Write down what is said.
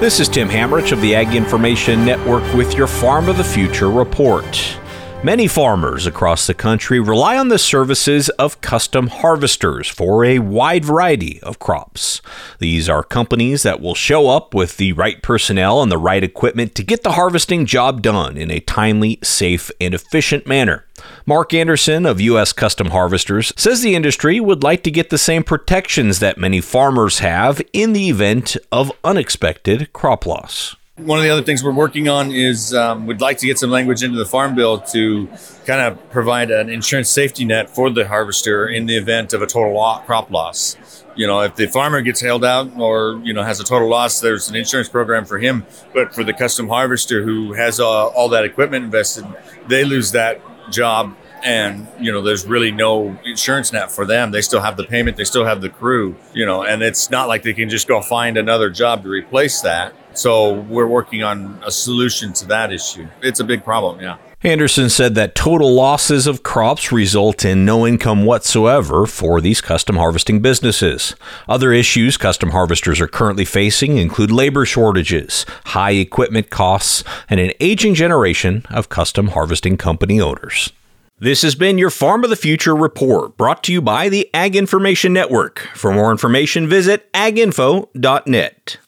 This is Tim Hammerich of the Ag Information Network with your Farm of the Future report. Many farmers across the country rely on the services of custom harvesters for a wide variety of crops. These are companies that will show up with the right personnel and the right equipment to get the harvesting job done in a timely, safe, and efficient manner. Mark Anderson of U.S. Custom Harvesters says the industry would like to get the same protections that many farmers have in the event of unexpected crop loss one of the other things we're working on is um, we'd like to get some language into the farm bill to kind of provide an insurance safety net for the harvester in the event of a total crop loss. You know, if the farmer gets held out or you know has a total loss, there's an insurance program for him. But for the custom harvester who has uh, all that equipment invested, they lose that job and you know there's really no insurance net for them. They still have the payment they still have the crew you know and it's not like they can just go find another job to replace that so we're working on a solution to that issue. It's a big problem, yeah. Anderson said that total losses of crops result in no income whatsoever for these custom harvesting businesses. Other issues custom harvesters are currently facing include labor shortages, high equipment costs, and an aging generation of custom harvesting company owners. This has been your Farm of the Future report brought to you by the Ag Information Network. For more information, visit aginfo.net.